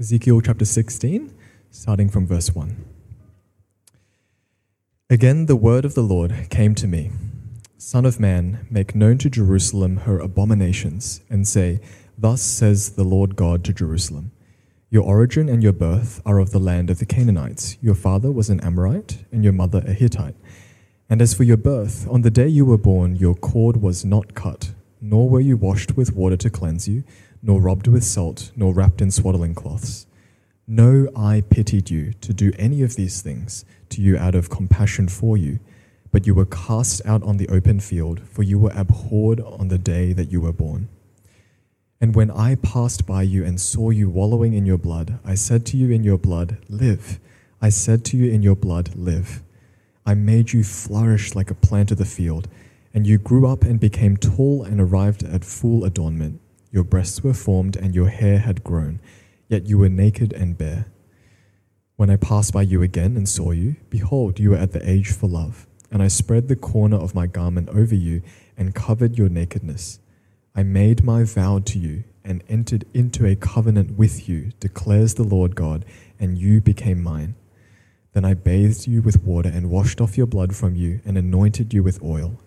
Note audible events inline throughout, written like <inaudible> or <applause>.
Ezekiel chapter 16, starting from verse 1. Again, the word of the Lord came to me Son of man, make known to Jerusalem her abominations, and say, Thus says the Lord God to Jerusalem Your origin and your birth are of the land of the Canaanites. Your father was an Amorite, and your mother a Hittite. And as for your birth, on the day you were born, your cord was not cut, nor were you washed with water to cleanse you, nor robbed with salt, nor wrapped in swaddling cloths. No eye pitied you to do any of these things to you out of compassion for you, but you were cast out on the open field, for you were abhorred on the day that you were born. And when I passed by you and saw you wallowing in your blood, I said to you in your blood, Live. I said to you in your blood, Live. I made you flourish like a plant of the field, and you grew up and became tall and arrived at full adornment. Your breasts were formed, and your hair had grown, yet you were naked and bare. When I passed by you again and saw you, behold, you were at the age for love, and I spread the corner of my garment over you and covered your nakedness. I made my vow to you and entered into a covenant with you, declares the Lord God, and you became mine. Then I bathed you with water and washed off your blood from you and anointed you with oil.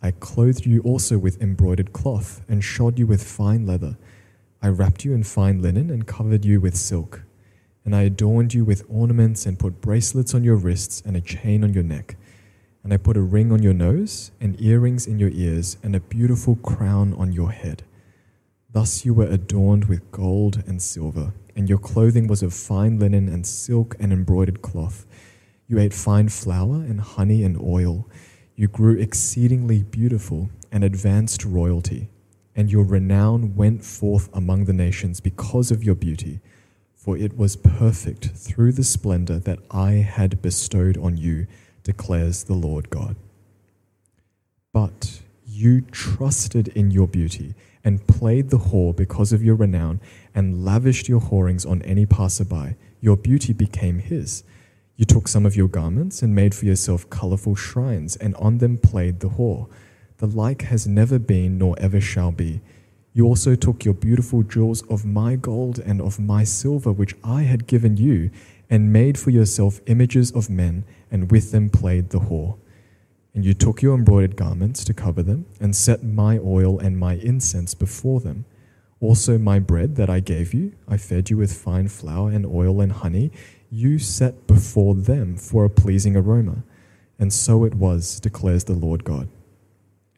I clothed you also with embroidered cloth and shod you with fine leather. I wrapped you in fine linen and covered you with silk. And I adorned you with ornaments and put bracelets on your wrists and a chain on your neck. And I put a ring on your nose, and earrings in your ears, and a beautiful crown on your head. Thus you were adorned with gold and silver, and your clothing was of fine linen and silk and embroidered cloth. You ate fine flour and honey and oil. You grew exceedingly beautiful and advanced royalty, and your renown went forth among the nations because of your beauty, for it was perfect through the splendor that I had bestowed on you declares the Lord God. But you trusted in your beauty and played the whore because of your renown and lavished your whorings on any passerby. Your beauty became his. You took some of your garments and made for yourself colorful shrines, and on them played the whore. The like has never been nor ever shall be. You also took your beautiful jewels of my gold and of my silver, which I had given you, and made for yourself images of men, and with them played the whore. And you took your embroidered garments to cover them, and set my oil and my incense before them. Also, my bread that I gave you, I fed you with fine flour and oil and honey, you set before them for a pleasing aroma. And so it was, declares the Lord God.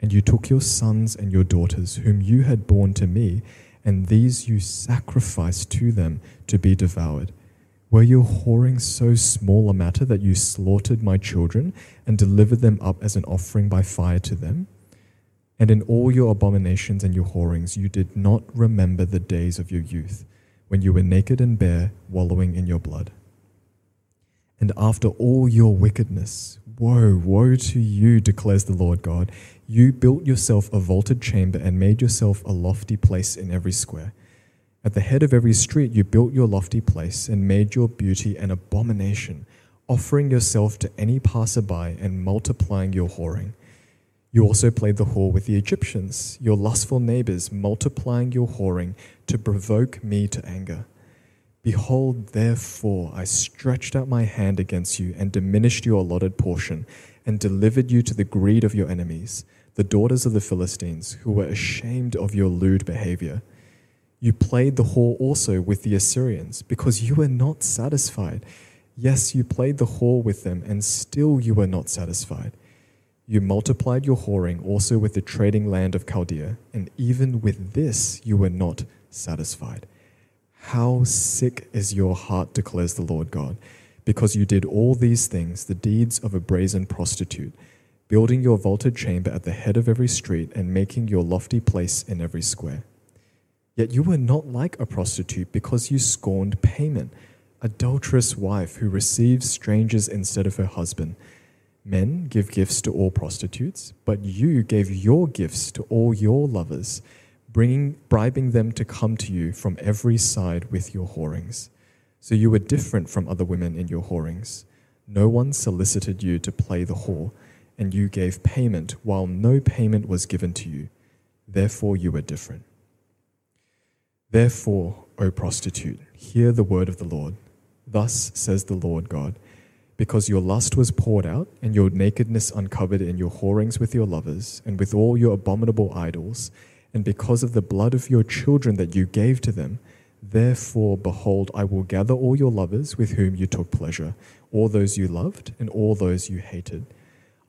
And you took your sons and your daughters, whom you had borne to me, and these you sacrificed to them to be devoured. Were your whoring so small a matter that you slaughtered my children and delivered them up as an offering by fire to them? And in all your abominations and your whorings, you did not remember the days of your youth, when you were naked and bare, wallowing in your blood. And after all your wickedness, woe, woe to you, declares the Lord God. You built yourself a vaulted chamber and made yourself a lofty place in every square. At the head of every street, you built your lofty place and made your beauty an abomination, offering yourself to any passerby and multiplying your whoring. You also played the whore with the Egyptians, your lustful neighbors, multiplying your whoring to provoke me to anger. Behold, therefore, I stretched out my hand against you and diminished your allotted portion, and delivered you to the greed of your enemies, the daughters of the Philistines, who were ashamed of your lewd behavior. You played the whore also with the Assyrians, because you were not satisfied. Yes, you played the whore with them, and still you were not satisfied. You multiplied your whoring also with the trading land of Chaldea, and even with this you were not satisfied. How sick is your heart, declares the Lord God, because you did all these things, the deeds of a brazen prostitute, building your vaulted chamber at the head of every street, and making your lofty place in every square. Yet you were not like a prostitute, because you scorned payment, adulterous wife who receives strangers instead of her husband. Men give gifts to all prostitutes, but you gave your gifts to all your lovers bringing, bribing them to come to you from every side with your whorings. So you were different from other women in your whorings. No one solicited you to play the whore, and you gave payment while no payment was given to you. Therefore you were different. Therefore, O prostitute, hear the word of the Lord. Thus says the Lord God Because your lust was poured out, and your nakedness uncovered in your whorings with your lovers, and with all your abominable idols, and because of the blood of your children that you gave to them, therefore, behold, I will gather all your lovers with whom you took pleasure, all those you loved, and all those you hated.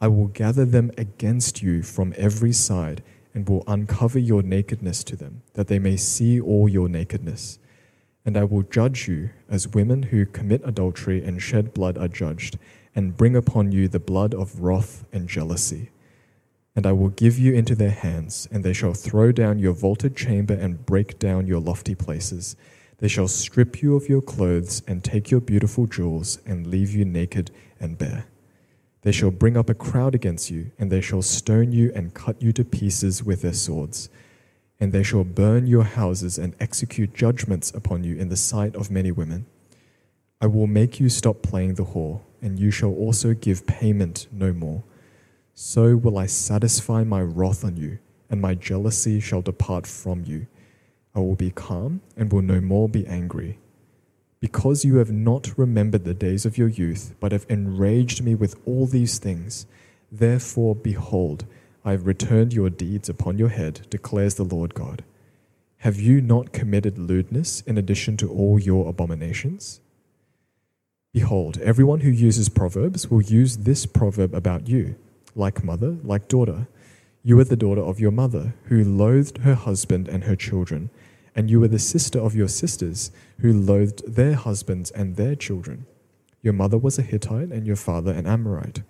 I will gather them against you from every side, and will uncover your nakedness to them, that they may see all your nakedness and I will judge you as women who commit adultery and shed blood are judged, and bring upon you the blood of wrath and jealousy. And I will give you into their hands, and they shall throw down your vaulted chamber and break down your lofty places. They shall strip you of your clothes and take your beautiful jewels and leave you naked and bare. They shall bring up a crowd against you, and they shall stone you and cut you to pieces with their swords and they shall burn your houses and execute judgments upon you in the sight of many women. I will make you stop playing the whore, and you shall also give payment no more. So will I satisfy my wrath on you, and my jealousy shall depart from you. I will be calm and will no more be angry. Because you have not remembered the days of your youth, but have enraged me with all these things, therefore, behold, I have returned your deeds upon your head, declares the Lord God. Have you not committed lewdness in addition to all your abominations? Behold, everyone who uses proverbs will use this proverb about you like mother, like daughter. You are the daughter of your mother, who loathed her husband and her children, and you are the sister of your sisters, who loathed their husbands and their children. Your mother was a Hittite, and your father an Amorite.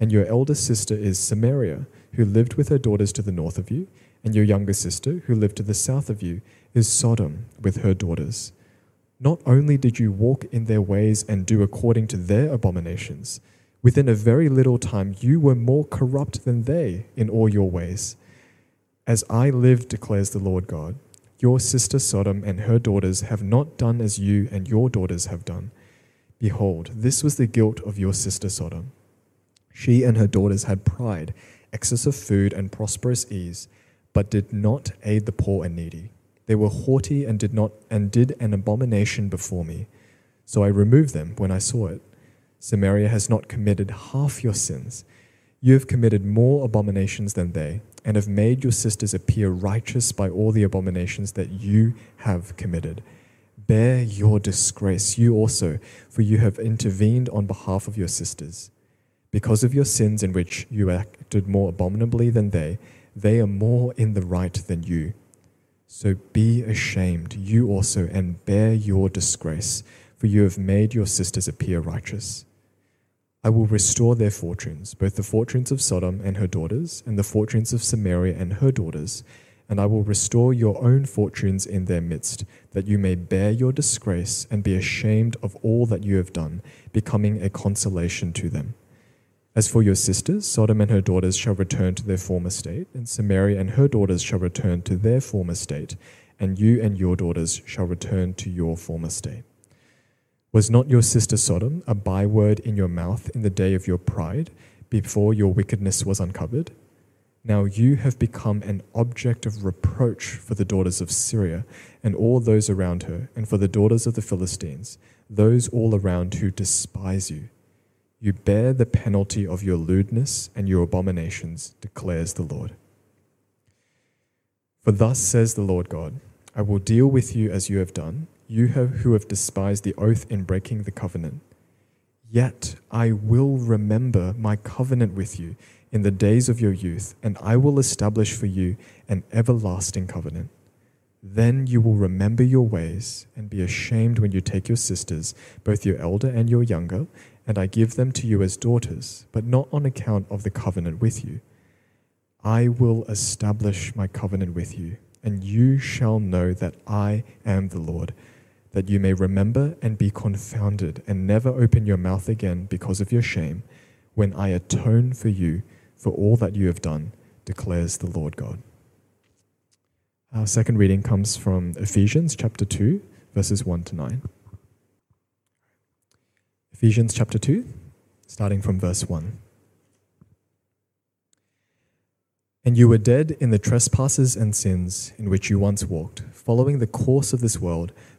And your elder sister is Samaria who lived with her daughters to the north of you, and your younger sister, who lived to the south of you, is Sodom with her daughters. Not only did you walk in their ways and do according to their abominations, within a very little time you were more corrupt than they in all your ways. As I live, declares the Lord God, your sister Sodom and her daughters have not done as you and your daughters have done. Behold, this was the guilt of your sister Sodom. She and her daughters had pride excess of food and prosperous ease, but did not aid the poor and needy. They were haughty and did not and did an abomination before me. So I removed them when I saw it. Samaria has not committed half your sins. You have committed more abominations than they, and have made your sisters appear righteous by all the abominations that you have committed. Bear your disgrace, you also, for you have intervened on behalf of your sisters. Because of your sins in which you acted more abominably than they, they are more in the right than you. So be ashamed, you also, and bear your disgrace, for you have made your sisters appear righteous. I will restore their fortunes, both the fortunes of Sodom and her daughters, and the fortunes of Samaria and her daughters, and I will restore your own fortunes in their midst, that you may bear your disgrace and be ashamed of all that you have done, becoming a consolation to them. As for your sisters, Sodom and her daughters shall return to their former state, and Samaria and her daughters shall return to their former state, and you and your daughters shall return to your former state. Was not your sister Sodom a byword in your mouth in the day of your pride, before your wickedness was uncovered? Now you have become an object of reproach for the daughters of Syria and all those around her, and for the daughters of the Philistines, those all around who despise you. You bear the penalty of your lewdness and your abominations, declares the Lord. For thus says the Lord God I will deal with you as you have done, you have, who have despised the oath in breaking the covenant. Yet I will remember my covenant with you in the days of your youth, and I will establish for you an everlasting covenant. Then you will remember your ways and be ashamed when you take your sisters, both your elder and your younger, and I give them to you as daughters, but not on account of the covenant with you. I will establish my covenant with you, and you shall know that I am the Lord, that you may remember and be confounded, and never open your mouth again because of your shame, when I atone for you for all that you have done, declares the Lord God. Our second reading comes from Ephesians chapter 2, verses 1 to 9. Ephesians chapter 2, starting from verse 1. And you were dead in the trespasses and sins in which you once walked, following the course of this world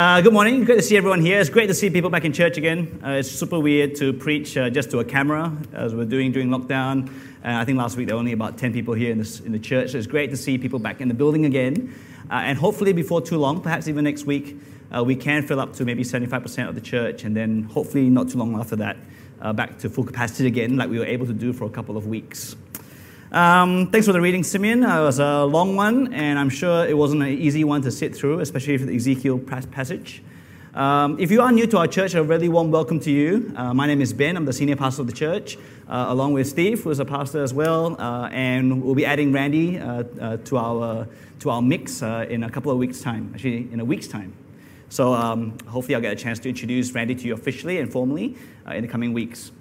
Uh, good morning. Great to see everyone here. It's great to see people back in church again. Uh, it's super weird to preach uh, just to a camera as we're doing during lockdown. Uh, I think last week there were only about 10 people here in, this, in the church. So it's great to see people back in the building again. Uh, and hopefully, before too long, perhaps even next week, uh, we can fill up to maybe 75% of the church. And then hopefully, not too long after that, back to full capacity again, like we were able to do for a couple of weeks. Um, thanks for the reading, Simeon. Uh, it was a long one, and I'm sure it wasn't an easy one to sit through, especially for the Ezekiel passage. Um, if you are new to our church, a really warm welcome to you. Uh, my name is Ben. I'm the senior pastor of the church, uh, along with Steve, who is a pastor as well. Uh, and we'll be adding Randy uh, to, our, to our mix in a couple of weeks' time, actually, in a week's time. So um, hopefully, I'll get a chance to introduce Randy to you officially and formally in the coming weeks.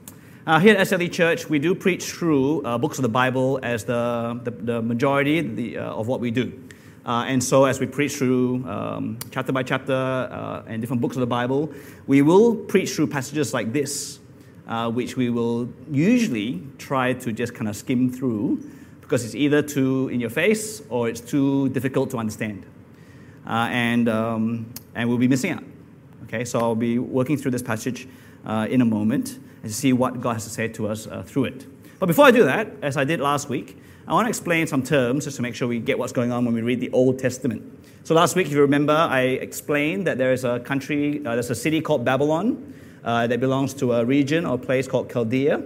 Uh, here at SLE Church, we do preach through uh, books of the Bible as the, the, the majority the, uh, of what we do. Uh, and so, as we preach through um, chapter by chapter uh, and different books of the Bible, we will preach through passages like this, uh, which we will usually try to just kind of skim through because it's either too in your face or it's too difficult to understand. and, um, and we'll be missing out. Okay, so I'll be working through this passage in a moment and see what God has to say to us uh, through it. But before I do that, as I did last week, I want to explain some terms just to make sure we get what's going on when we read the Old Testament. So last week, if you remember, I explained that there is a country, uh, there's a city called Babylon uh, that belongs to a region or a place called Chaldea.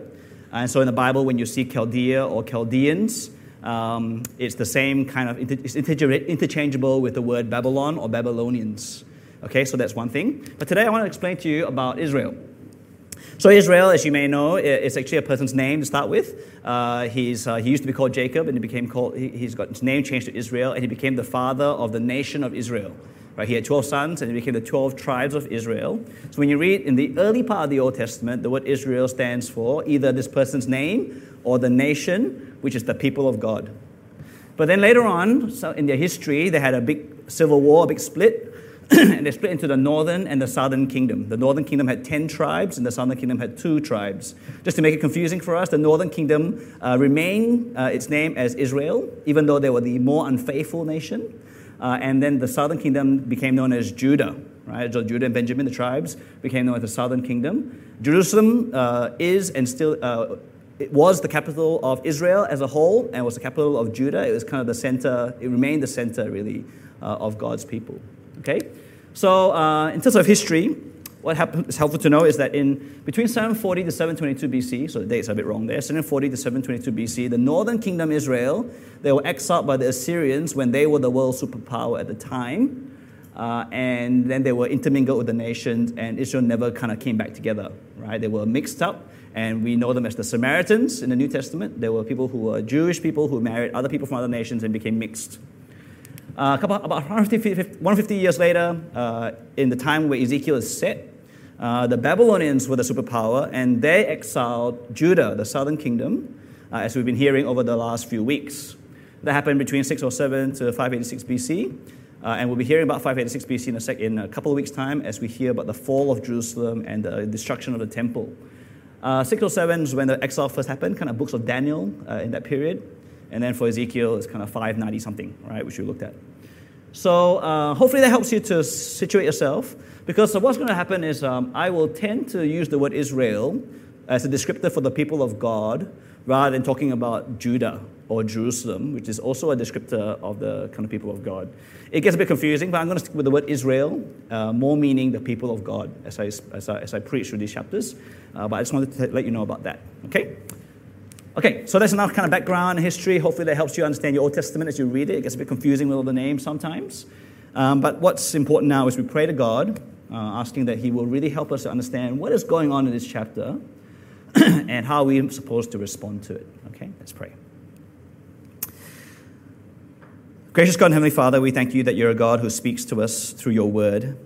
And so in the Bible, when you see Chaldea or Chaldeans, um, it's the same kind of, it's interchangeable with the word Babylon or Babylonians. Okay, so that's one thing. But today I want to explain to you about Israel. So Israel, as you may know, is actually a person's name to start with. Uh, he's, uh, he used to be called Jacob, and he became called, he, has got his name changed to Israel, and he became the father of the nation of Israel. Right, he had 12 sons, and he became the 12 tribes of Israel. So when you read in the early part of the Old Testament, the word Israel stands for either this person's name or the nation, which is the people of God. But then later on, so in their history, they had a big civil war, a big split. <coughs> and they split into the northern and the southern kingdom. The northern kingdom had 10 tribes, and the southern kingdom had two tribes. Just to make it confusing for us, the northern kingdom uh, remained uh, its name as Israel, even though they were the more unfaithful nation. Uh, and then the southern kingdom became known as Judah, right? So Judah and Benjamin, the tribes, became known as the southern kingdom. Jerusalem uh, is and still uh, it was the capital of Israel as a whole and was the capital of Judah. It was kind of the center, it remained the center, really, uh, of God's people. Okay? So, uh, in terms of history, what is helpful to know is that in between 740 to 722 BC, so the dates are a bit wrong there, 740 to 722 BC, the northern kingdom Israel, they were exiled by the Assyrians when they were the world superpower at the time. Uh, and then they were intermingled with the nations, and Israel never kind of came back together, right? They were mixed up, and we know them as the Samaritans in the New Testament. They were people who were Jewish people who married other people from other nations and became mixed. Uh, couple, about 150, 150 years later, uh, in the time where Ezekiel is set, uh, the Babylonians were the superpower, and they exiled Judah, the southern kingdom, uh, as we've been hearing over the last few weeks. That happened between 607 to 586 BC, uh, and we'll be hearing about 586 BC in a, sec- in a couple of weeks' time as we hear about the fall of Jerusalem and the destruction of the temple. Uh, 607 is when the exile first happened, kind of books of Daniel in that period. And then for Ezekiel, it's kind of 590 something, right, which we looked at. So uh, hopefully that helps you to situate yourself. Because what's going to happen is um, I will tend to use the word Israel as a descriptor for the people of God rather than talking about Judah or Jerusalem, which is also a descriptor of the kind of people of God. It gets a bit confusing, but I'm going to stick with the word Israel, uh, more meaning the people of God as I, as I, as I preach through these chapters. Uh, but I just wanted to let you know about that. Okay? Okay, so that's enough kind of background history. Hopefully that helps you understand your Old Testament as you read it. It gets a bit confusing with all the names sometimes. Um, but what's important now is we pray to God, uh, asking that He will really help us to understand what is going on in this chapter <clears throat> and how we're supposed to respond to it. Okay, let's pray. Gracious God and Heavenly Father, we thank you that you're a God who speaks to us through your word.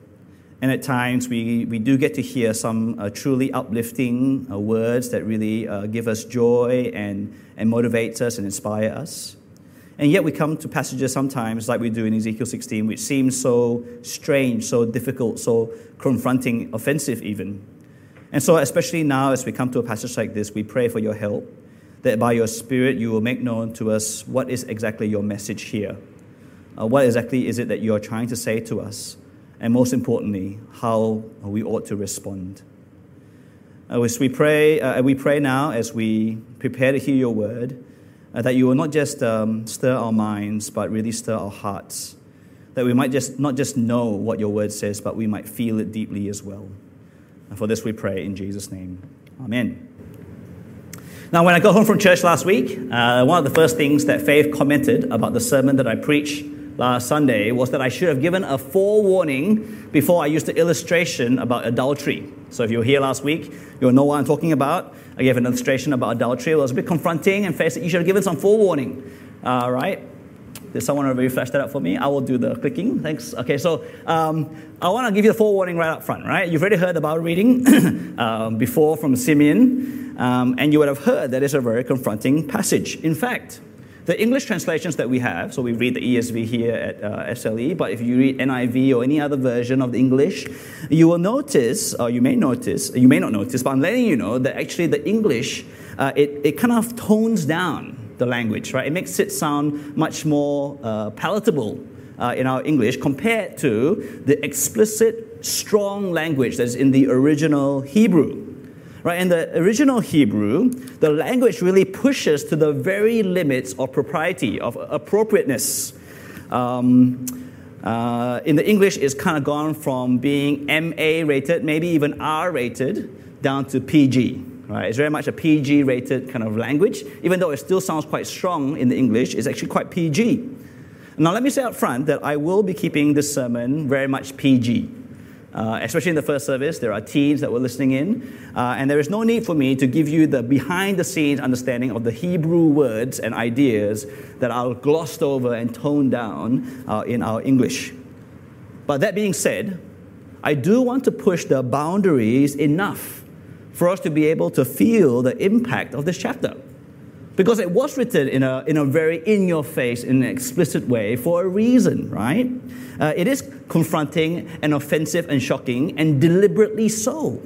And at times we, we do get to hear some uh, truly uplifting uh, words that really uh, give us joy and, and motivates us and inspire us. And yet we come to passages sometimes, like we do in Ezekiel 16, which seems so strange, so difficult, so confronting, offensive even. And so, especially now, as we come to a passage like this, we pray for your help, that by your Spirit you will make known to us what is exactly your message here. Uh, what exactly is it that you are trying to say to us? And most importantly, how we ought to respond. Uh, as we pray, uh, we pray now as we prepare to hear your word, uh, that you will not just um, stir our minds, but really stir our hearts. That we might just not just know what your word says, but we might feel it deeply as well. And for this we pray in Jesus' name. Amen. Now, when I got home from church last week, uh, one of the first things that Faith commented about the sermon that I preached last Sunday was that I should have given a forewarning before I used the illustration about adultery. So if you were here last week, you'll know what I'm talking about. I gave an illustration about adultery. It was a bit confronting and faced you should have given some forewarning. All right. Did someone already flash that up for me? I will do the clicking. Thanks. Okay, so um, I want to give you the forewarning right up front, right? You've already heard about reading <coughs> um, before from Simeon, um, and you would have heard that it's a very confronting passage. In fact, the English translations that we have, so we read the ESV here at uh, SLE, but if you read NIV or any other version of the English, you will notice, or you may notice, you may not notice, but I'm letting you know that actually the English, uh, it, it kind of tones down the language, right? It makes it sound much more uh, palatable uh, in our English compared to the explicit, strong language that's in the original Hebrew. Right? In the original Hebrew, the language really pushes to the very limits of propriety, of appropriateness. Um, uh, in the English, it's kind of gone from being MA rated, maybe even R rated, down to PG. Right? It's very much a PG rated kind of language. Even though it still sounds quite strong in the English, it's actually quite PG. Now, let me say up front that I will be keeping this sermon very much PG. Uh, especially in the first service, there are teens that were listening in. Uh, and there is no need for me to give you the behind the scenes understanding of the Hebrew words and ideas that are glossed over and toned down uh, in our English. But that being said, I do want to push the boundaries enough for us to be able to feel the impact of this chapter because it was written in a, in a very in your face, in an explicit way for a reason, right? Uh, it is confronting and offensive and shocking, and deliberately so.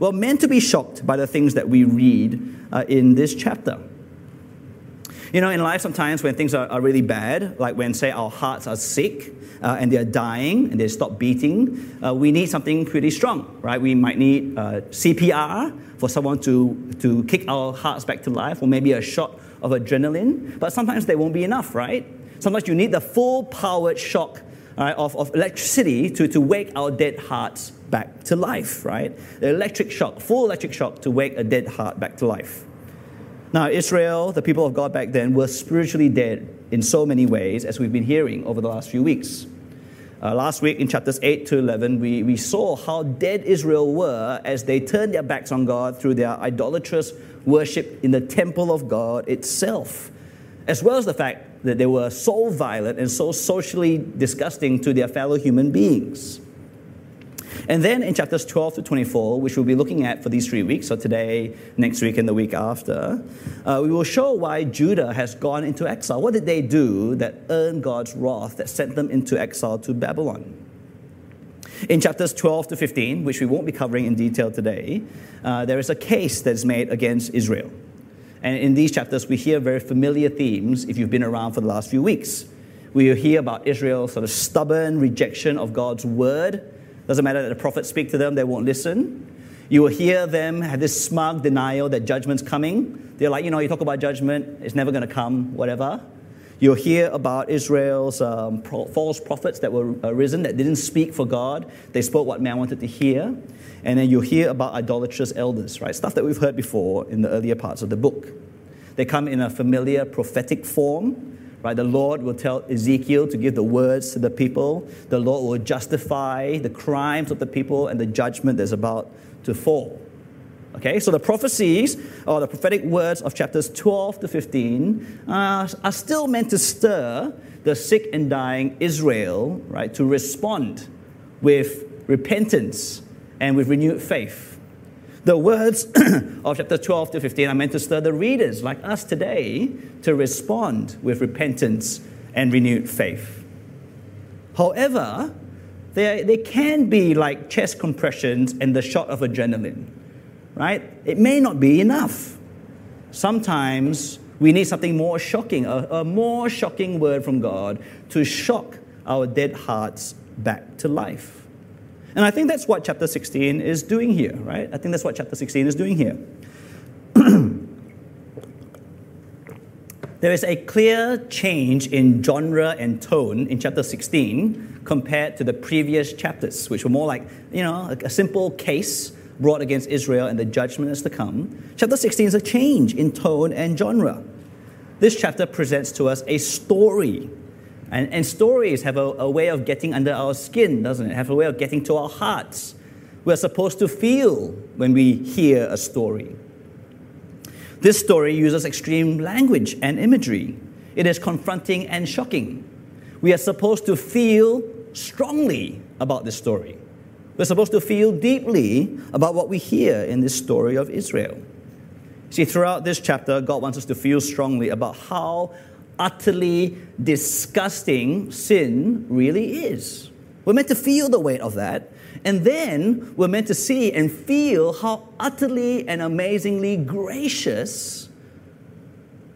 Well, meant to be shocked by the things that we read uh, in this chapter. You know, in life, sometimes when things are, are really bad, like when, say, our hearts are sick uh, and they're dying and they stop beating, uh, we need something pretty strong, right? We might need uh, CPR for someone to, to kick our hearts back to life, or maybe a shot of adrenaline. But sometimes they won't be enough, right? Sometimes you need the full powered shock right, of, of electricity to, to wake our dead hearts back to life, right? The electric shock, full electric shock to wake a dead heart back to life. Now, Israel, the people of God back then, were spiritually dead in so many ways, as we've been hearing over the last few weeks. Uh, last week in chapters 8 to 11, we, we saw how dead Israel were as they turned their backs on God through their idolatrous worship in the temple of God itself, as well as the fact that they were so violent and so socially disgusting to their fellow human beings. And then in chapters 12 to 24, which we'll be looking at for these three weeks, so today, next week, and the week after, uh, we will show why Judah has gone into exile. What did they do that earned God's wrath, that sent them into exile to Babylon? In chapters 12 to 15, which we won't be covering in detail today, uh, there is a case that is made against Israel. And in these chapters, we hear very familiar themes if you've been around for the last few weeks. We hear about Israel's sort of stubborn rejection of God's word doesn't matter that the prophets speak to them, they won't listen. You will hear them have this smug denial that judgment's coming. They're like, you know, you talk about judgment, it's never going to come, whatever. You'll hear about Israel's um, pro- false prophets that were arisen that didn't speak for God. They spoke what man wanted to hear. And then you'll hear about idolatrous elders, right? Stuff that we've heard before in the earlier parts of the book. They come in a familiar prophetic form, right? The Lord will tell Ezekiel to give the words to the people. The Lord will justify the crimes of the people and the judgment that's about to fall. Okay, so the prophecies or the prophetic words of chapters 12 to 15 uh, are still meant to stir the sick and dying Israel, right, to respond with repentance and with renewed faith. The words <clears throat> of chapter 12 to 15 are meant to stir the readers, like us today, to respond with repentance and renewed faith. However, they, they can be like chest compressions and the shot of adrenaline right? It may not be enough. Sometimes we need something more shocking, a, a more shocking word from God to shock our dead hearts back to life. And I think that's what chapter 16 is doing here, right? I think that's what chapter 16 is doing here. <clears throat> there is a clear change in genre and tone in chapter 16 compared to the previous chapters, which were more like, you know, a simple case brought against Israel and the judgment is to come. Chapter 16 is a change in tone and genre. This chapter presents to us a story. And, and stories have a, a way of getting under our skin, doesn't it? Have a way of getting to our hearts. We're supposed to feel when we hear a story. This story uses extreme language and imagery. It is confronting and shocking. We are supposed to feel strongly about this story. We're supposed to feel deeply about what we hear in this story of Israel. See, throughout this chapter, God wants us to feel strongly about how utterly disgusting sin really is. We're meant to feel the weight of that. And then we're meant to see and feel how utterly and amazingly gracious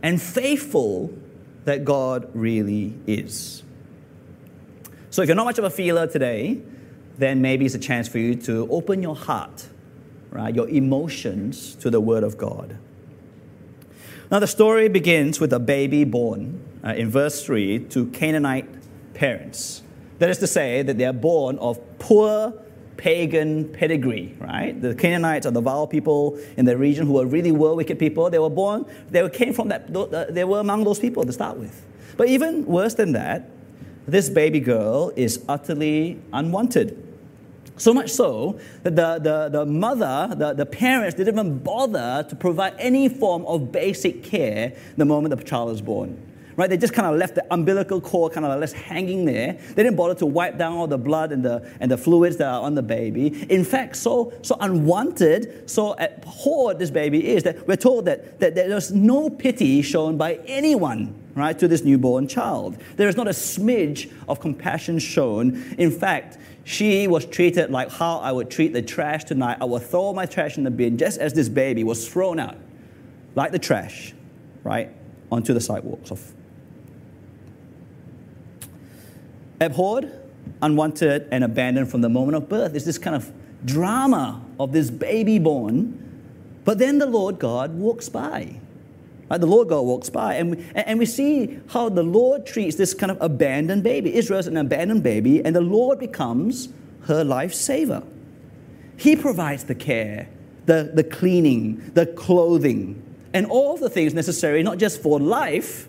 and faithful that God really is. So, if you're not much of a feeler today, then maybe it's a chance for you to open your heart, right, your emotions to the Word of God. Now, the story begins with a baby born uh, in verse 3 to Canaanite parents. That is to say, that they are born of poor pagan pedigree, right? The Canaanites are the vile people in the region who were really were wicked people. They were born, they came from that, they were among those people to start with. But even worse than that, this baby girl is utterly unwanted. So much so that the, the, the mother, the, the parents, didn't even bother to provide any form of basic care the moment the child was born. Right? They just kind of left the umbilical cord kind of left hanging there. They didn't bother to wipe down all the blood and the, and the fluids that are on the baby. In fact, so, so unwanted, so abhorred this baby is that we're told that, that there's no pity shown by anyone right, to this newborn child. There is not a smidge of compassion shown. In fact, she was treated like how I would treat the trash tonight. I would throw my trash in the bin just as this baby was thrown out, like the trash, right, onto the sidewalks of. Abhorred, unwanted, and abandoned from the moment of birth is this kind of drama of this baby born. But then the Lord God walks by Right? The Lord God walks by, and we, and we see how the Lord treats this kind of abandoned baby. Israel's an abandoned baby, and the Lord becomes her life saver. He provides the care, the, the cleaning, the clothing, and all the things necessary, not just for life,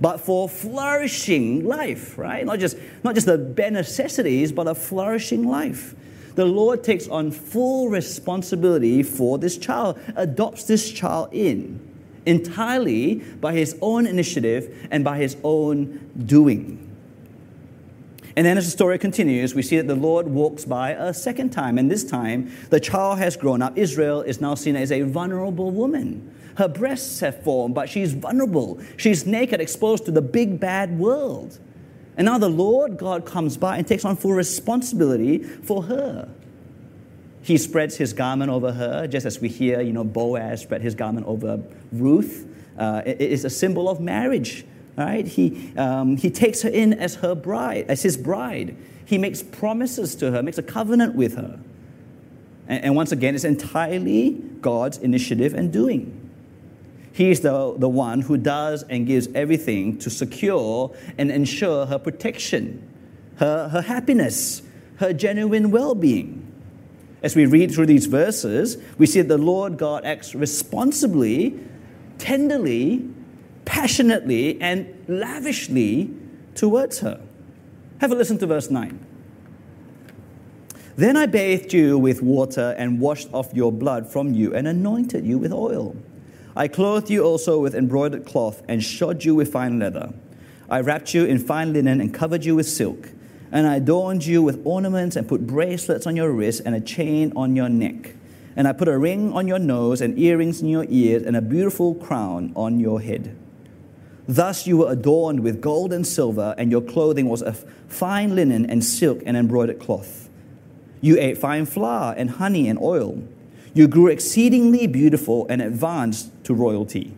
but for flourishing life, right? Not just, not just the bare necessities, but a flourishing life. The Lord takes on full responsibility for this child, adopts this child in entirely by his own initiative and by his own doing. And then as the story continues, we see that the Lord walks by a second time, and this time the child has grown up. Israel is now seen as a vulnerable woman. Her breasts have formed, but she's vulnerable. She's naked, exposed to the big bad world. And now the Lord God comes by and takes on full responsibility for her. He spreads his garment over her, just as we hear, you know, Boaz spread his garment over Ruth. Uh, it is a symbol of marriage, right? He, um, he takes her in as her bride, as his bride. He makes promises to her, makes a covenant with her. And, and once again, it's entirely God's initiative and doing. He's the, the one who does and gives everything to secure and ensure her protection, her, her happiness, her genuine well being. As we read through these verses, we see that the Lord God acts responsibly, tenderly, passionately, and lavishly towards her. Have a listen to verse 9. Then I bathed you with water and washed off your blood from you and anointed you with oil. I clothed you also with embroidered cloth and shod you with fine leather. I wrapped you in fine linen and covered you with silk. And I adorned you with ornaments and put bracelets on your wrists and a chain on your neck. And I put a ring on your nose and earrings in your ears and a beautiful crown on your head. Thus you were adorned with gold and silver, and your clothing was of fine linen and silk and embroidered cloth. You ate fine flour and honey and oil. You grew exceedingly beautiful and advanced to royalty.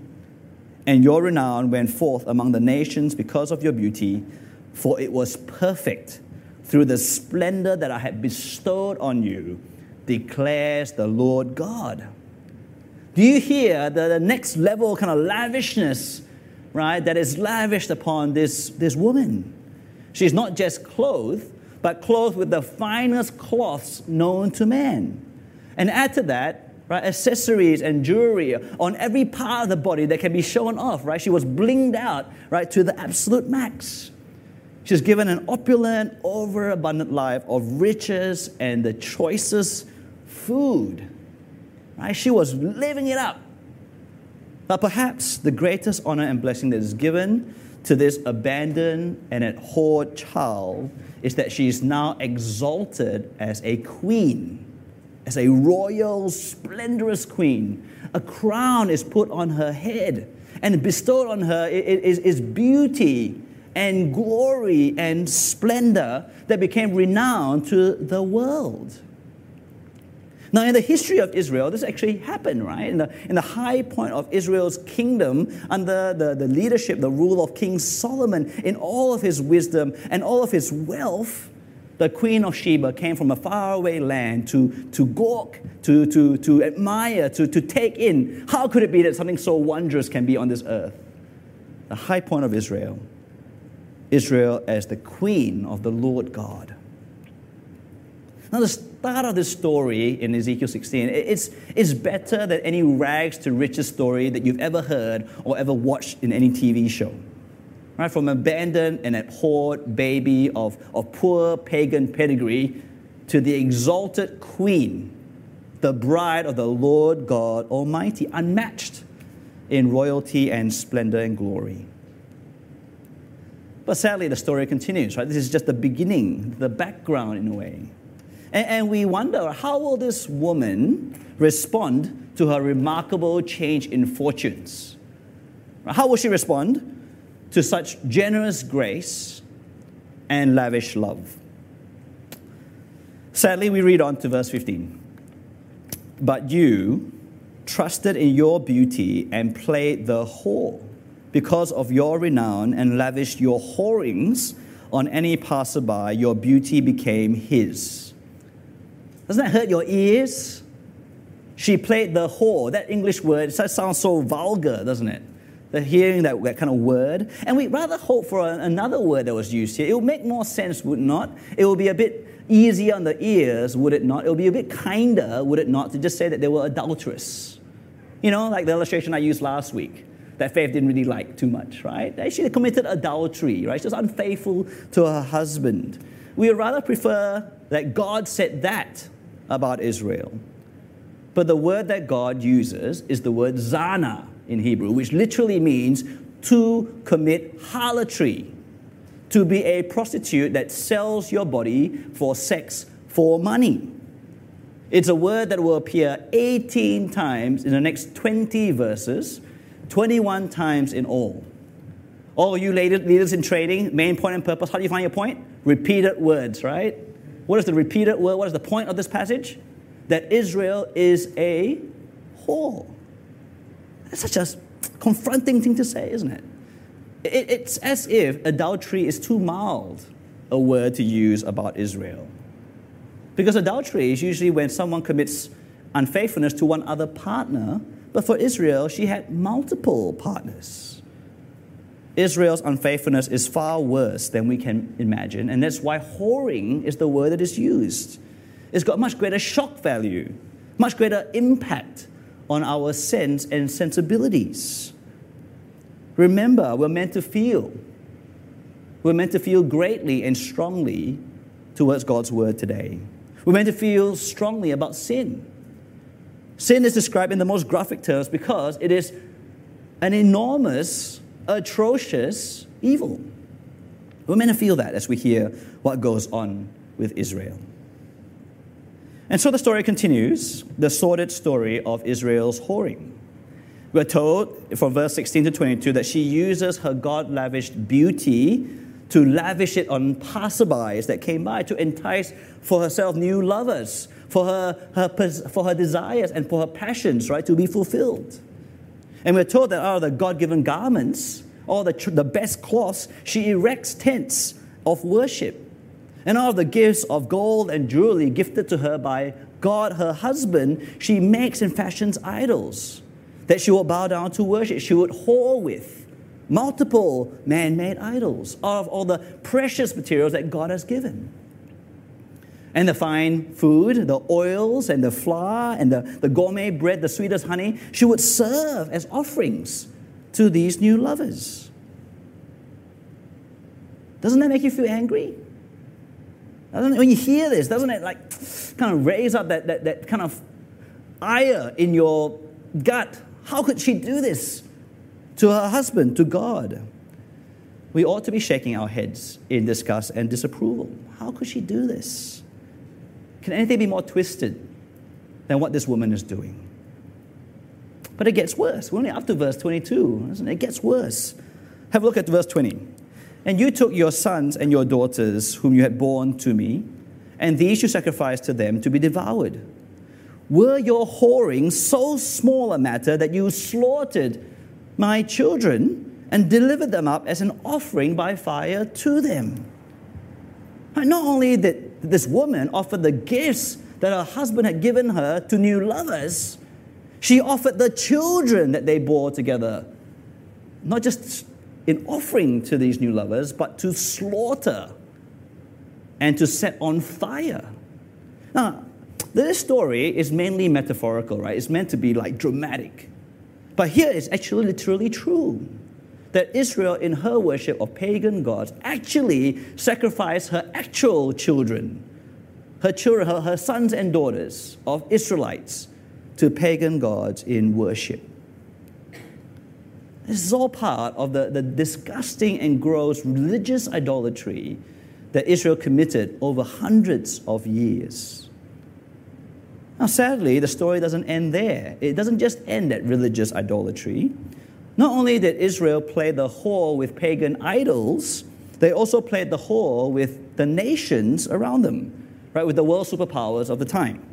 And your renown went forth among the nations because of your beauty, for it was perfect through the splendor that I have bestowed on you, declares the Lord God. Do you hear the, the next level kind of lavishness, right, that is lavished upon this, this woman? She's not just clothed, but clothed with the finest cloths known to man. And add to that, right, accessories and jewelry on every part of the body that can be shown off, right? She was blinged out, right, to the absolute max. She's given an opulent, overabundant life of riches and the choicest food. Right? She was living it up. But perhaps the greatest honor and blessing that is given to this abandoned and abhorred child is that she is now exalted as a queen, as a royal, splendorous queen. A crown is put on her head, and bestowed on her is, is beauty and glory and splendor that became renowned to the world. Now, in the history of Israel, this actually happened, right? In the, in the high point of Israel's kingdom, under the, the leadership, the rule of King Solomon, in all of his wisdom and all of his wealth, the Queen of Sheba came from a faraway land to, to gawk, to, to, to admire, to, to take in. How could it be that something so wondrous can be on this earth? The high point of Israel. Israel as the queen of the Lord God. Now, the start of this story in Ezekiel 16, it's, it's better than any rags to riches story that you've ever heard or ever watched in any TV show. Right? From abandoned and abhorred baby of, of poor pagan pedigree to the exalted queen, the bride of the Lord God Almighty, unmatched in royalty and splendor and glory. But sadly, the story continues, right? This is just the beginning, the background in a way. And, and we wonder how will this woman respond to her remarkable change in fortunes? How will she respond to such generous grace and lavish love? Sadly, we read on to verse 15. But you trusted in your beauty and played the whore because of your renown and lavished your whorings on any passerby, your beauty became his. Doesn't that hurt your ears? She played the whore. That English word that sounds so vulgar, doesn't it? The hearing that, that kind of word. And we'd rather hope for another word that was used here. It would make more sense, would not? It would be a bit easier on the ears, would it not? It would be a bit kinder, would it not, to just say that they were adulterous. You know, like the illustration I used last week that Faith didn't really like too much, right? She committed adultery, right? She was unfaithful to her husband. We would rather prefer that God said that about Israel. But the word that God uses is the word zana in Hebrew, which literally means to commit harlotry, to be a prostitute that sells your body for sex for money. It's a word that will appear 18 times in the next 20 verses 21 times in all. All you leaders in trading, main point and purpose, how do you find your point? Repeated words, right? What is the repeated word? What is the point of this passage? That Israel is a whore. That's such a confronting thing to say, isn't it? It's as if adultery is too mild a word to use about Israel. Because adultery is usually when someone commits unfaithfulness to one other partner, but for Israel, she had multiple partners. Israel's unfaithfulness is far worse than we can imagine, and that's why whoring is the word that is used. It's got much greater shock value, much greater impact on our sense and sensibilities. Remember, we're meant to feel. We're meant to feel greatly and strongly towards God's word today. We're meant to feel strongly about sin. Sin is described in the most graphic terms because it is an enormous, atrocious evil. We're meant to feel that as we hear what goes on with Israel. And so the story continues the sordid story of Israel's whoring. We're told from verse 16 to 22 that she uses her God lavished beauty to lavish it on passerbys that came by to entice for herself new lovers, for her, her, for her desires and for her passions, right, to be fulfilled. And we're told that out of the God given garments, all the, the best cloths, she erects tents of worship. And out of the gifts of gold and jewelry gifted to her by God, her husband, she makes and fashions idols that she will bow down to worship. She would whore with multiple man made idols of all the precious materials that God has given. And the fine food, the oils and the flour and the, the gourmet bread, the sweetest honey, she would serve as offerings to these new lovers. Doesn't that make you feel angry? Doesn't, when you hear this, doesn't it like kind of raise up that, that, that kind of ire in your gut? How could she do this? to her husband, to God. We ought to be shaking our heads in disgust and disapproval. How could she do this? Can anything be more twisted than what this woman is doing? But it gets worse. We're only up to verse 22, isn't it? It gets worse. Have a look at verse 20. And you took your sons and your daughters, whom you had borne to me, and these you sacrificed to them to be devoured. Were your whoring so small a matter that you slaughtered my children and delivered them up as an offering by fire to them. Not only did this woman offered the gifts that her husband had given her to new lovers, she offered the children that they bore together, not just in offering to these new lovers, but to slaughter and to set on fire. Now, this story is mainly metaphorical, right? It's meant to be like dramatic. But here it's actually literally true that Israel, in her worship of pagan gods, actually sacrificed her actual children, her children, her, her sons and daughters of Israelites, to pagan gods in worship. This is all part of the, the disgusting and gross religious idolatry that Israel committed over hundreds of years. Now, sadly, the story doesn't end there. It doesn't just end at religious idolatry. Not only did Israel play the whore with pagan idols, they also played the whore with the nations around them, right, with the world superpowers of the time.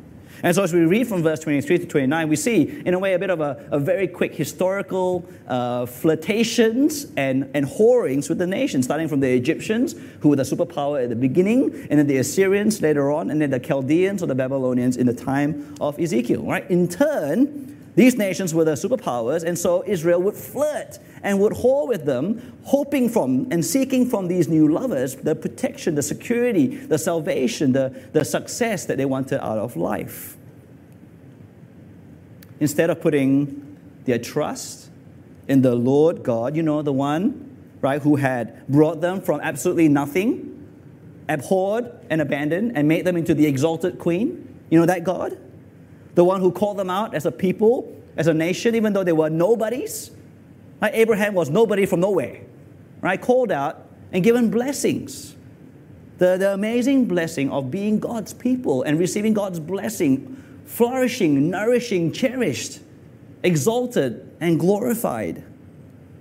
And so, as we read from verse 23 to 29, we see, in a way, a bit of a, a very quick historical uh, flirtations and, and whorings with the nations, starting from the Egyptians, who were the superpower at the beginning, and then the Assyrians later on, and then the Chaldeans or the Babylonians in the time of Ezekiel. Right? In turn, these nations were the superpowers, and so Israel would flirt and would whore with them, hoping from and seeking from these new lovers the protection, the security, the salvation, the, the success that they wanted out of life. Instead of putting their trust in the Lord God, you know, the one, right, who had brought them from absolutely nothing, abhorred and abandoned, and made them into the exalted queen. You know that God? The one who called them out as a people, as a nation, even though they were nobodies. Right? Abraham was nobody from nowhere, right? Called out and given blessings. The, the amazing blessing of being God's people and receiving God's blessing, flourishing, nourishing, cherished, exalted, and glorified.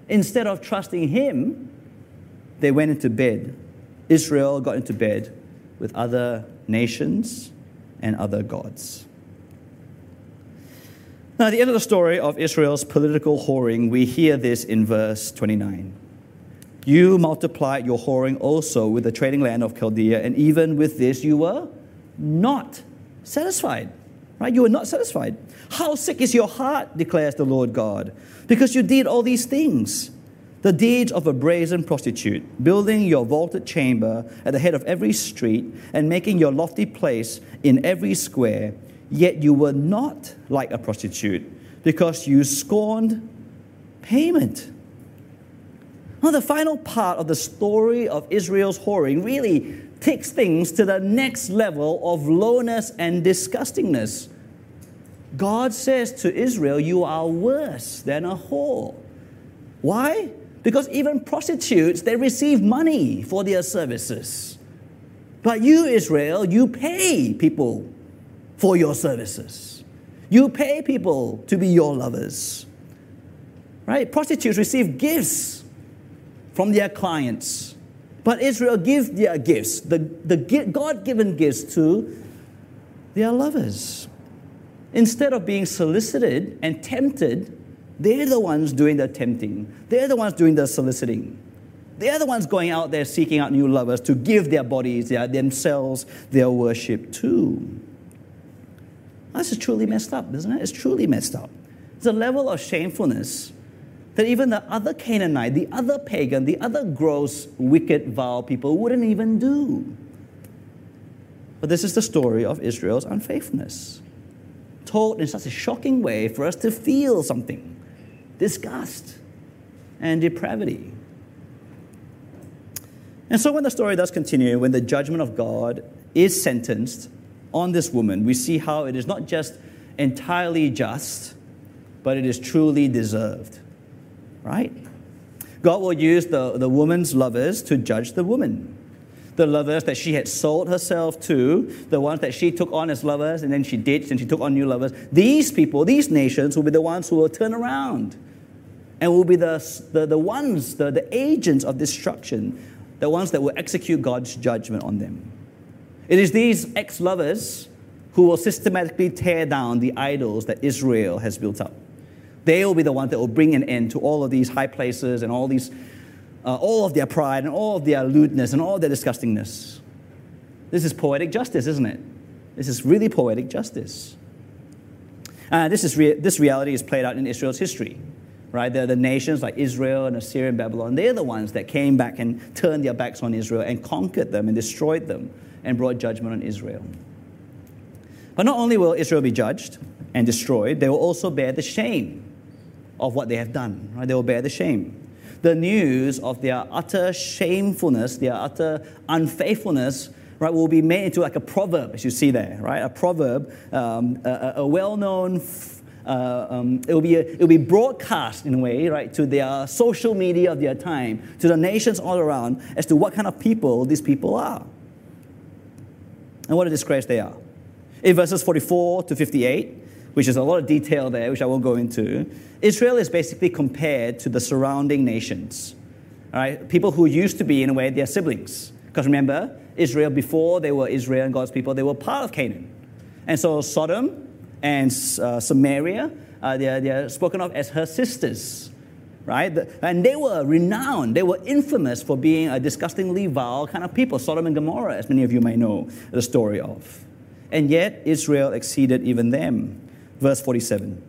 Instead of trusting Him, they went into bed. Israel got into bed with other nations and other gods. Now, at the end of the story of Israel's political whoring, we hear this in verse 29. You multiplied your whoring also with the trading land of Chaldea, and even with this you were not satisfied. Right? You were not satisfied. How sick is your heart, declares the Lord God, because you did all these things. The deeds of a brazen prostitute, building your vaulted chamber at the head of every street and making your lofty place in every square, yet you were not like a prostitute because you scorned payment. Now, the final part of the story of Israel's whoring really takes things to the next level of lowness and disgustingness. God says to Israel, You are worse than a whore. Why? Because even prostitutes, they receive money for their services. But you, Israel, you pay people for your services. You pay people to be your lovers. Right? Prostitutes receive gifts from their clients. But Israel gives their gifts, the, the God given gifts to their lovers. Instead of being solicited and tempted, they're the ones doing the tempting. They're the ones doing the soliciting. They're the ones going out there seeking out new lovers to give their bodies, their, themselves, their worship to. This is truly messed up, isn't it? It's truly messed up. It's a level of shamefulness that even the other Canaanite, the other pagan, the other gross, wicked, vile people wouldn't even do. But this is the story of Israel's unfaithfulness told in such a shocking way for us to feel something disgust and depravity. And so, when the story does continue, when the judgment of God is sentenced on this woman, we see how it is not just entirely just, but it is truly deserved. Right? God will use the, the woman's lovers to judge the woman the lovers that she had sold herself to, the ones that she took on as lovers and then she ditched and she took on new lovers, these people, these nations will be the ones who will turn around and will be the, the, the ones, the, the agents of destruction, the ones that will execute God's judgment on them. It is these ex lovers who will systematically tear down the idols that Israel has built up. They will be the ones that will bring an end to all of these high places and all these uh, all of their pride and all of their lewdness and all their disgustingness. This is poetic justice, isn't it? This is really poetic justice. Uh, this, is rea- this reality is played out in Israel's history, right? They're the nations like Israel and Assyria and Babylon. They're the ones that came back and turned their backs on Israel and conquered them and destroyed them and brought judgment on Israel. But not only will Israel be judged and destroyed, they will also bear the shame of what they have done. Right? They will bear the shame the news of their utter shamefulness, their utter unfaithfulness, right, will be made into like a proverb, as you see there, right? A proverb, um, a, a well known. Uh, um, it will be a, it will be broadcast in a way, right, to their social media of their time, to the nations all around, as to what kind of people these people are, and what a disgrace they are. In verses 44 to 58, which is a lot of detail there, which I won't go into, Israel is basically compared to the surrounding nations. All right? People who used to be, in a way, their siblings. Because remember, Israel, before they were Israel and God's people, they were part of Canaan. And so Sodom and uh, Samaria, uh, they're, they're spoken of as her sisters. Right? And they were renowned, they were infamous for being a disgustingly vile kind of people, Sodom and Gomorrah, as many of you may know the story of. And yet, Israel exceeded even them. Verse 47.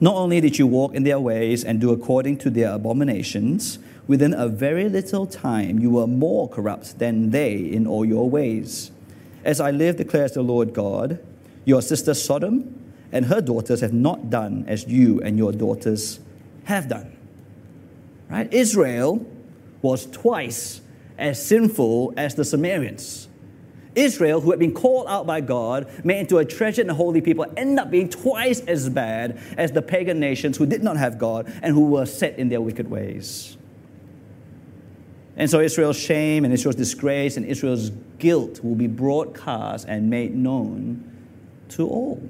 Not only did you walk in their ways and do according to their abominations, within a very little time you were more corrupt than they in all your ways. As I live, declares the Lord God, your sister Sodom and her daughters have not done as you and your daughters have done. Right? Israel was twice as sinful as the Samaritans. Israel, who had been called out by God, made into a treasured and holy people, end up being twice as bad as the pagan nations who did not have God and who were set in their wicked ways. And so Israel's shame and Israel's disgrace and Israel's guilt will be broadcast and made known to all.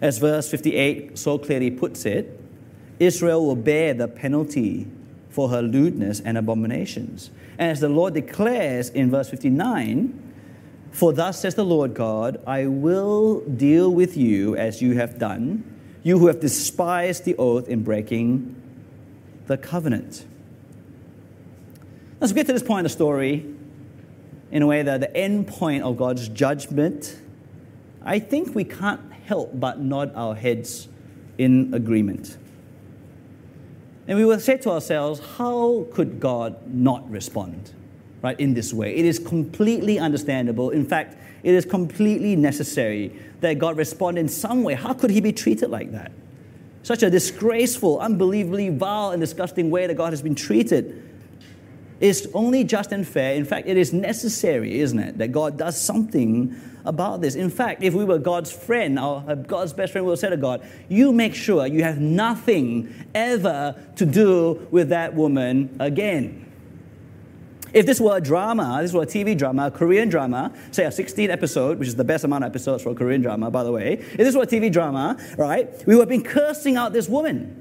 As verse 58 so clearly puts it, Israel will bear the penalty for her lewdness and abominations. And as the Lord declares in verse 59, for thus says the Lord God, I will deal with you as you have done, you who have despised the oath in breaking the covenant. We get to this point in the story, in a way, that the end point of God's judgment, I think we can't help but nod our heads in agreement. And we will say to ourselves, how could God not respond, right, in this way? It is completely understandable. In fact, it is completely necessary that God respond in some way. How could he be treated like that? Such a disgraceful, unbelievably vile, and disgusting way that God has been treated is only just and fair. In fact, it is necessary, isn't it, that God does something about this. In fact, if we were God's friend, our God's best friend, we would say to God, You make sure you have nothing ever to do with that woman again. If this were a drama, this were a TV drama, a Korean drama, say a 16 episode, which is the best amount of episodes for a Korean drama, by the way, if this were a TV drama, right, we would have been cursing out this woman.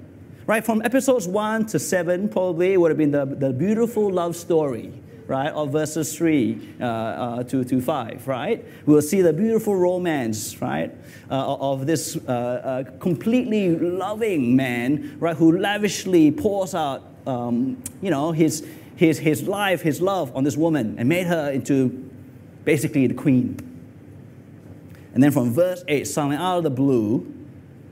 Right, from episodes one to seven, probably would have been the, the beautiful love story, right, of verses three uh, uh, to, to five, right? We'll see the beautiful romance, right, uh, of this uh, uh, completely loving man, right, who lavishly pours out, um, you know, his, his, his life, his love on this woman and made her into basically the queen. And then from verse 8, suddenly out of the blue,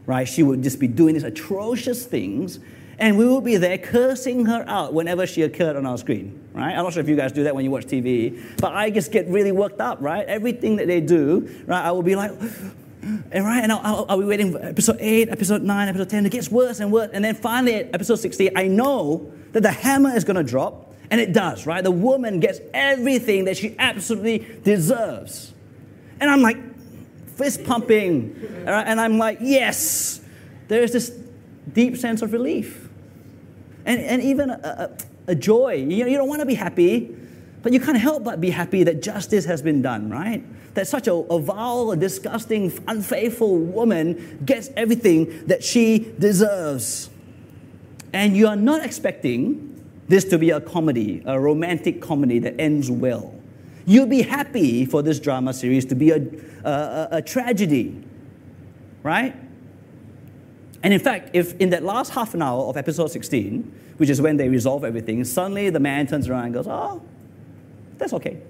right, she would just be doing these atrocious things, and we would be there cursing her out whenever she occurred on our screen, right? I'm not sure if you guys do that when you watch TV, but I just get really worked up, right? Everything that they do, right, I will be like, <gasps> and right, and I'll, I'll, be waiting for episode 8, episode 9, episode 10. It gets worse and worse. And then finally, at episode 60, I know that the hammer is going to drop, and it does, right? The woman gets everything that she absolutely deserves. And I'm like, fist pumping. And I'm like, yes, there's this deep sense of relief. And, and even a, a, a joy. You, know, you don't want to be happy, but you can't help but be happy that justice has been done, right? That such a, a vile, disgusting, unfaithful woman gets everything that she deserves. And you are not expecting this to be a comedy, a romantic comedy that ends well. You'll be happy for this drama series to be a, a, a tragedy, right? And in fact, if in that last half an hour of episode 16, which is when they resolve everything, suddenly the man turns around and goes, Oh, that's okay.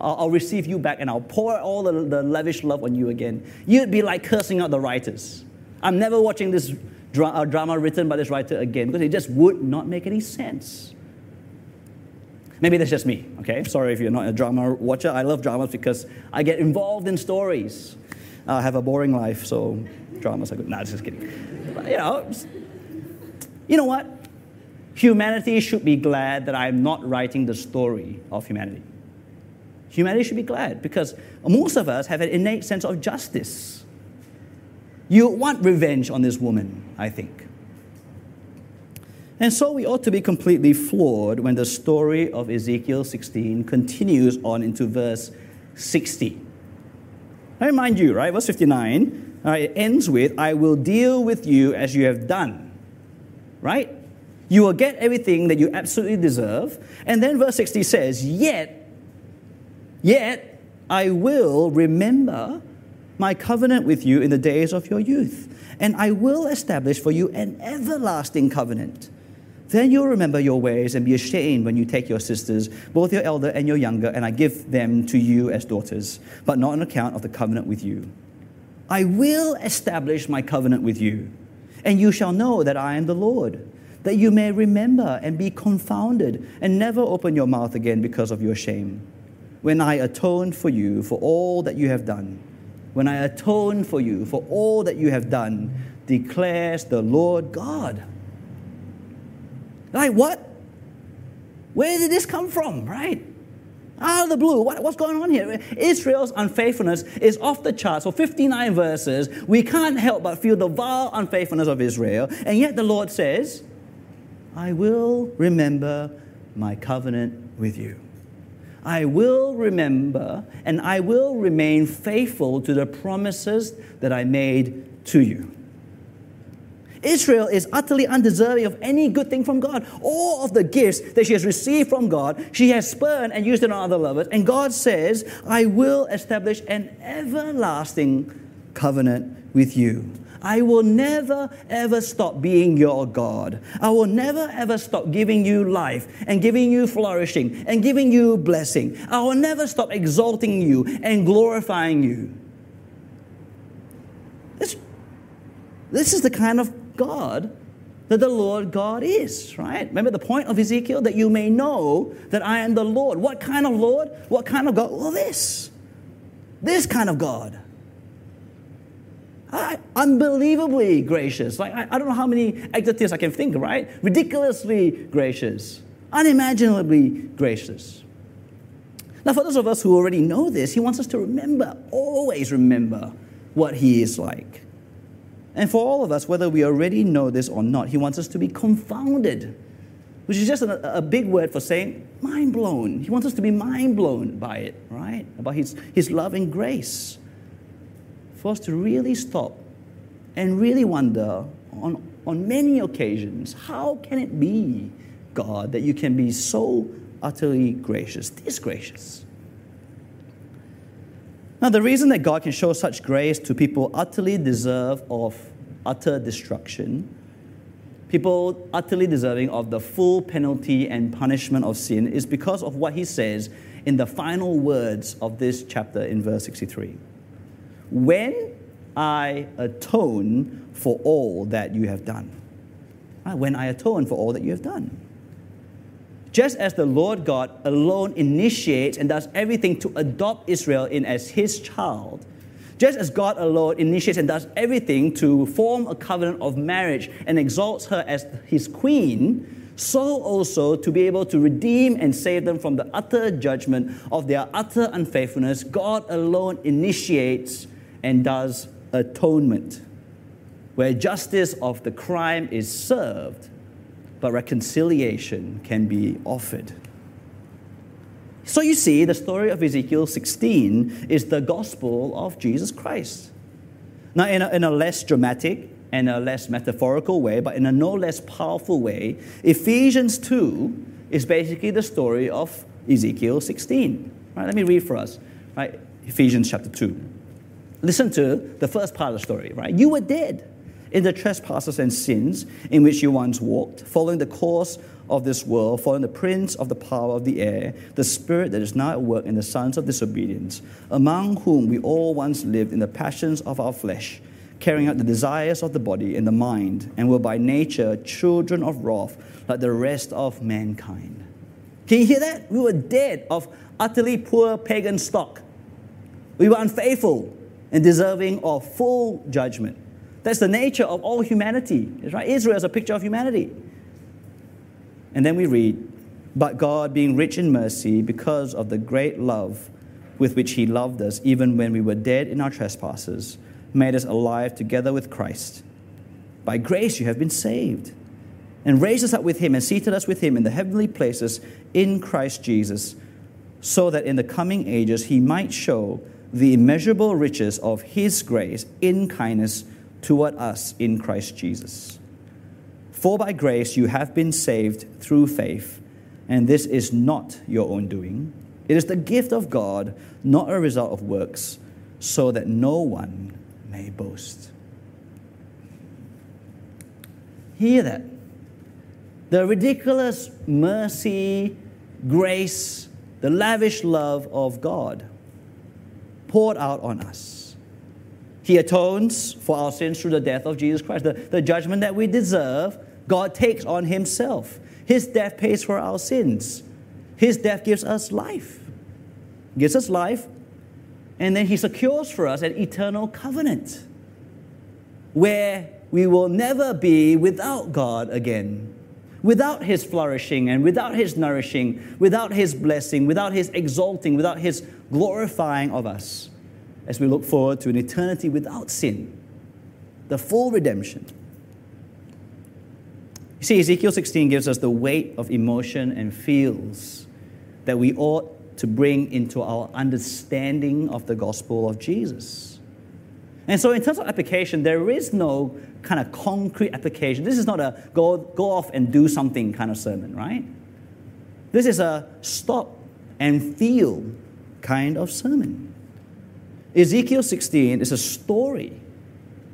I'll, I'll receive you back and I'll pour all the, the lavish love on you again. You'd be like cursing out the writers. I'm never watching this dra- uh, drama written by this writer again because it just would not make any sense. Maybe that's just me, okay? Sorry if you're not a drama watcher. I love dramas because I get involved in stories. I have a boring life, so dramas are good. Nah, just kidding. But, you know, you know what? Humanity should be glad that I'm not writing the story of humanity. Humanity should be glad because most of us have an innate sense of justice. You want revenge on this woman, I think. And so we ought to be completely floored when the story of Ezekiel 16 continues on into verse 60. I remind you, right? Verse 59, right, it ends with, I will deal with you as you have done. Right? You will get everything that you absolutely deserve. And then verse 60 says, Yet, yet I will remember my covenant with you in the days of your youth, and I will establish for you an everlasting covenant. Then you'll remember your ways and be ashamed when you take your sisters, both your elder and your younger, and I give them to you as daughters, but not on account of the covenant with you. I will establish my covenant with you, and you shall know that I am the Lord, that you may remember and be confounded, and never open your mouth again because of your shame, when I atone for you for all that you have done when I atone for you for all that you have done, declares the Lord God. Like, what? Where did this come from, right? Out of the blue, what, what's going on here? Israel's unfaithfulness is off the charts. For 59 verses, we can't help but feel the vile unfaithfulness of Israel. And yet the Lord says, I will remember my covenant with you. I will remember and I will remain faithful to the promises that I made to you. Israel is utterly undeserving of any good thing from God. All of the gifts that she has received from God, she has spurned and used it on other lovers. And God says, I will establish an everlasting covenant with you. I will never ever stop being your God. I will never ever stop giving you life and giving you flourishing and giving you blessing. I will never stop exalting you and glorifying you. This, this is the kind of God that the Lord God is, right? Remember the point of Ezekiel? That you may know that I am the Lord. What kind of Lord? What kind of God? Well, this. This kind of God. I, unbelievably gracious. Like, I, I don't know how many adjectives I can think, right? Ridiculously gracious. Unimaginably gracious. Now, for those of us who already know this, he wants us to remember, always remember what he is like. And for all of us, whether we already know this or not, he wants us to be confounded, which is just a, a big word for saying mind blown. He wants us to be mind blown by it, right? About his, his love and grace. For us to really stop and really wonder on, on many occasions how can it be, God, that you can be so utterly gracious, this gracious? Now, the reason that God can show such grace to people utterly deserve of utter destruction, people utterly deserving of the full penalty and punishment of sin, is because of what he says in the final words of this chapter in verse 63. When I atone for all that you have done. Ah, when I atone for all that you have done. Just as the Lord God alone initiates and does everything to adopt Israel in as his child, just as God alone initiates and does everything to form a covenant of marriage and exalts her as his queen, so also to be able to redeem and save them from the utter judgment of their utter unfaithfulness, God alone initiates and does atonement, where justice of the crime is served but reconciliation can be offered. So you see, the story of Ezekiel 16 is the gospel of Jesus Christ. Now, in a, in a less dramatic and a less metaphorical way, but in a no less powerful way, Ephesians 2 is basically the story of Ezekiel 16. Right, let me read for us. Right, Ephesians chapter 2. Listen to the first part of the story, right? You were dead in the trespasses and sins in which you once walked, following the course of this world, following the prince of the power of the air, the spirit that is now at work in the sons of disobedience, among whom we all once lived in the passions of our flesh, carrying out the desires of the body and the mind, and were by nature children of wrath, like the rest of mankind. Can you hear that? We were dead of utterly poor pagan stock. We were unfaithful and deserving of full judgment. That's the nature of all humanity. Right? Israel is a picture of humanity. And then we read, But God, being rich in mercy, because of the great love with which He loved us, even when we were dead in our trespasses, made us alive together with Christ. By grace you have been saved, and raised us up with Him, and seated us with Him in the heavenly places in Christ Jesus, so that in the coming ages He might show the immeasurable riches of His grace in kindness toward us in Christ Jesus. For by grace you have been saved through faith, and this is not your own doing. It is the gift of God, not a result of works, so that no one may boast. Hear that. The ridiculous mercy, grace, the lavish love of God poured out on us. He atones for our sins through the death of Jesus Christ. The, the judgment that we deserve, God takes on Himself. His death pays for our sins. His death gives us life. Gives us life, and then He secures for us an eternal covenant where we will never be without God again. Without His flourishing and without His nourishing, without His blessing, without His exalting, without His glorifying of us as we look forward to an eternity without sin, the full redemption. You see, Ezekiel 16 gives us the weight of emotion and feels that we ought to bring into our understanding of the gospel of Jesus. And so, in terms of application, there is no kind of concrete application. This is not a go, go off and do something kind of sermon, right? This is a stop and feel kind of sermon. Ezekiel 16 is a story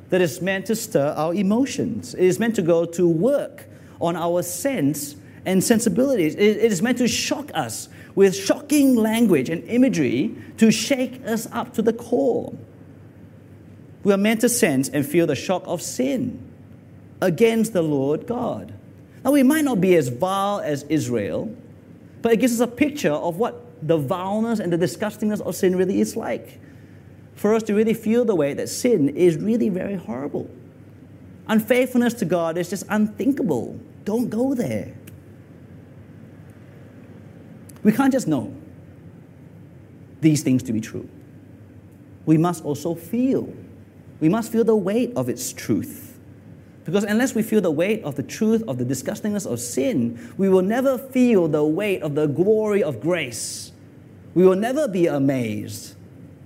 that is meant to stir our emotions. It is meant to go to work on our sense and sensibilities. It is meant to shock us with shocking language and imagery to shake us up to the core. We are meant to sense and feel the shock of sin against the Lord God. Now, we might not be as vile as Israel, but it gives us a picture of what the vileness and the disgustingness of sin really is like. For us to really feel the way that sin is really very horrible. Unfaithfulness to God is just unthinkable. Don't go there. We can't just know these things to be true. We must also feel. We must feel the weight of its truth. Because unless we feel the weight of the truth of the disgustingness of sin, we will never feel the weight of the glory of grace. We will never be amazed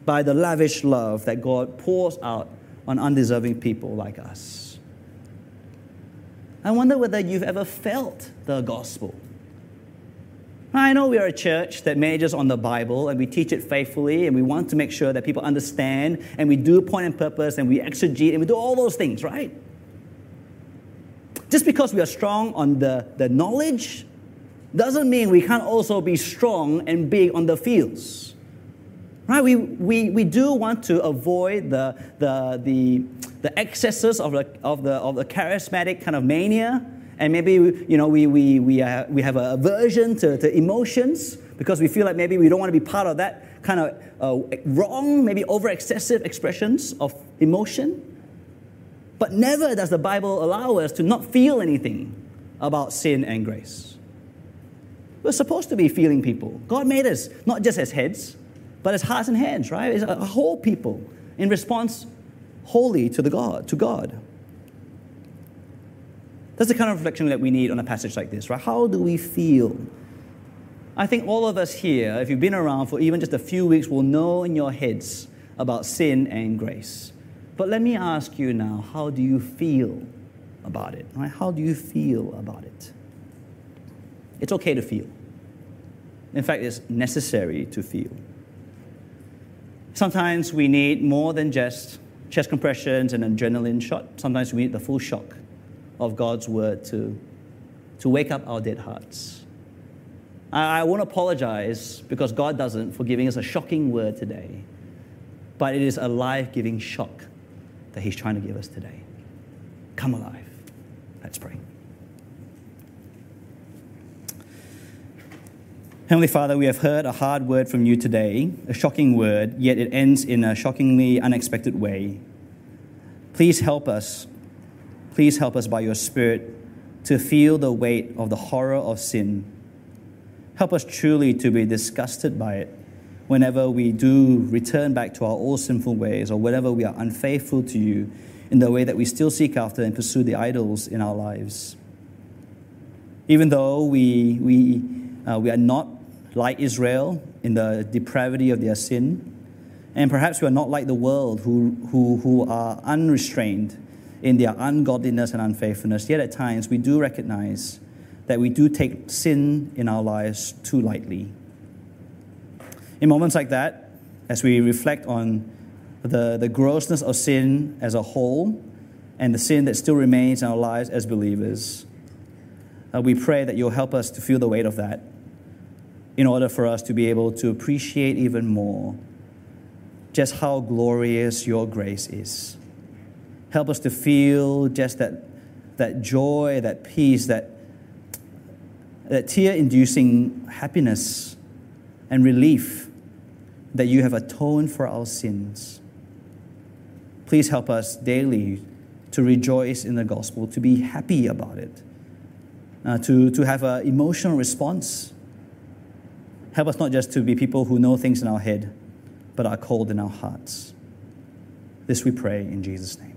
by the lavish love that God pours out on undeserving people like us. I wonder whether you've ever felt the gospel. I know we are a church that majors on the Bible and we teach it faithfully and we want to make sure that people understand and we do point and purpose and we exegete and we do all those things, right? Just because we are strong on the, the knowledge doesn't mean we can't also be strong and big on the fields. Right? We, we, we do want to avoid the, the, the, the excesses of the, of, the, of the charismatic kind of mania. And maybe you know we, we, we, uh, we have a aversion to, to emotions because we feel like maybe we don't want to be part of that kind of uh, wrong maybe over excessive expressions of emotion. But never does the bible allow us to not feel anything about sin and grace. We're supposed to be feeling people. God made us not just as heads but it's hearts and hands right It's a whole people in response wholly to the god to god that's the kind of reflection that we need on a passage like this, right? How do we feel? I think all of us here, if you've been around for even just a few weeks, will know in your heads about sin and grace. But let me ask you now, how do you feel about it? Right? How do you feel about it? It's okay to feel. In fact, it's necessary to feel. Sometimes we need more than just chest compressions and adrenaline shot. Sometimes we need the full shock of God's word to, to wake up our dead hearts. I, I won't apologize because God doesn't for giving us a shocking word today, but it is a life giving shock that He's trying to give us today. Come alive. Let's pray. Heavenly Father, we have heard a hard word from you today, a shocking word, yet it ends in a shockingly unexpected way. Please help us Please help us by your Spirit to feel the weight of the horror of sin. Help us truly to be disgusted by it whenever we do return back to our old sinful ways or whenever we are unfaithful to you in the way that we still seek after and pursue the idols in our lives. Even though we, we, uh, we are not like Israel in the depravity of their sin, and perhaps we are not like the world who, who, who are unrestrained in their ungodliness and unfaithfulness, yet at times we do recognize that we do take sin in our lives too lightly. In moments like that, as we reflect on the, the grossness of sin as a whole and the sin that still remains in our lives as believers, uh, we pray that you'll help us to feel the weight of that in order for us to be able to appreciate even more just how glorious your grace is. Help us to feel just that, that joy, that peace, that, that tear inducing happiness and relief that you have atoned for our sins. Please help us daily to rejoice in the gospel, to be happy about it, uh, to, to have an emotional response. Help us not just to be people who know things in our head, but are cold in our hearts. This we pray in Jesus' name.